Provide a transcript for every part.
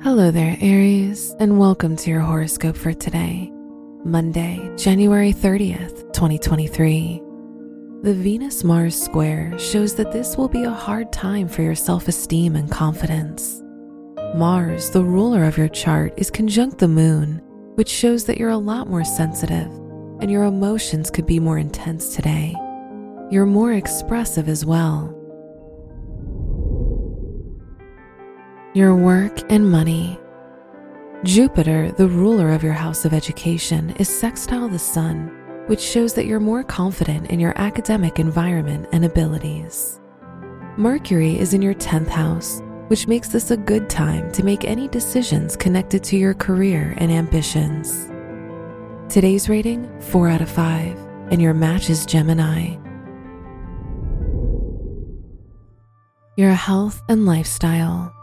Hello there, Aries, and welcome to your horoscope for today, Monday, January 30th, 2023. The Venus Mars square shows that this will be a hard time for your self esteem and confidence. Mars, the ruler of your chart, is conjunct the moon, which shows that you're a lot more sensitive and your emotions could be more intense today. You're more expressive as well. Your work and money. Jupiter, the ruler of your house of education, is sextile the sun, which shows that you're more confident in your academic environment and abilities. Mercury is in your 10th house, which makes this a good time to make any decisions connected to your career and ambitions. Today's rating 4 out of 5, and your match is Gemini. Your health and lifestyle.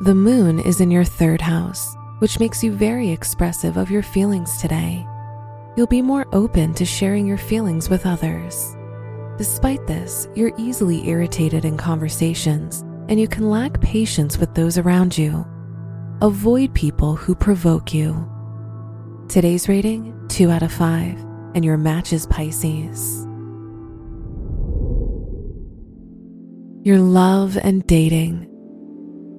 The moon is in your third house, which makes you very expressive of your feelings today. You'll be more open to sharing your feelings with others. Despite this, you're easily irritated in conversations and you can lack patience with those around you. Avoid people who provoke you. Today's rating 2 out of 5, and your match is Pisces. Your love and dating.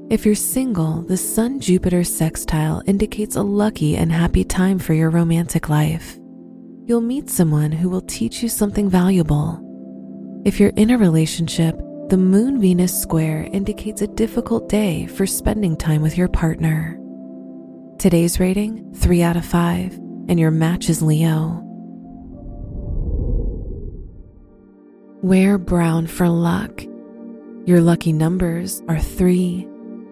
If you're single, the Sun Jupiter sextile indicates a lucky and happy time for your romantic life. You'll meet someone who will teach you something valuable. If you're in a relationship, the Moon Venus square indicates a difficult day for spending time with your partner. Today's rating 3 out of 5, and your match is Leo. Wear brown for luck. Your lucky numbers are 3,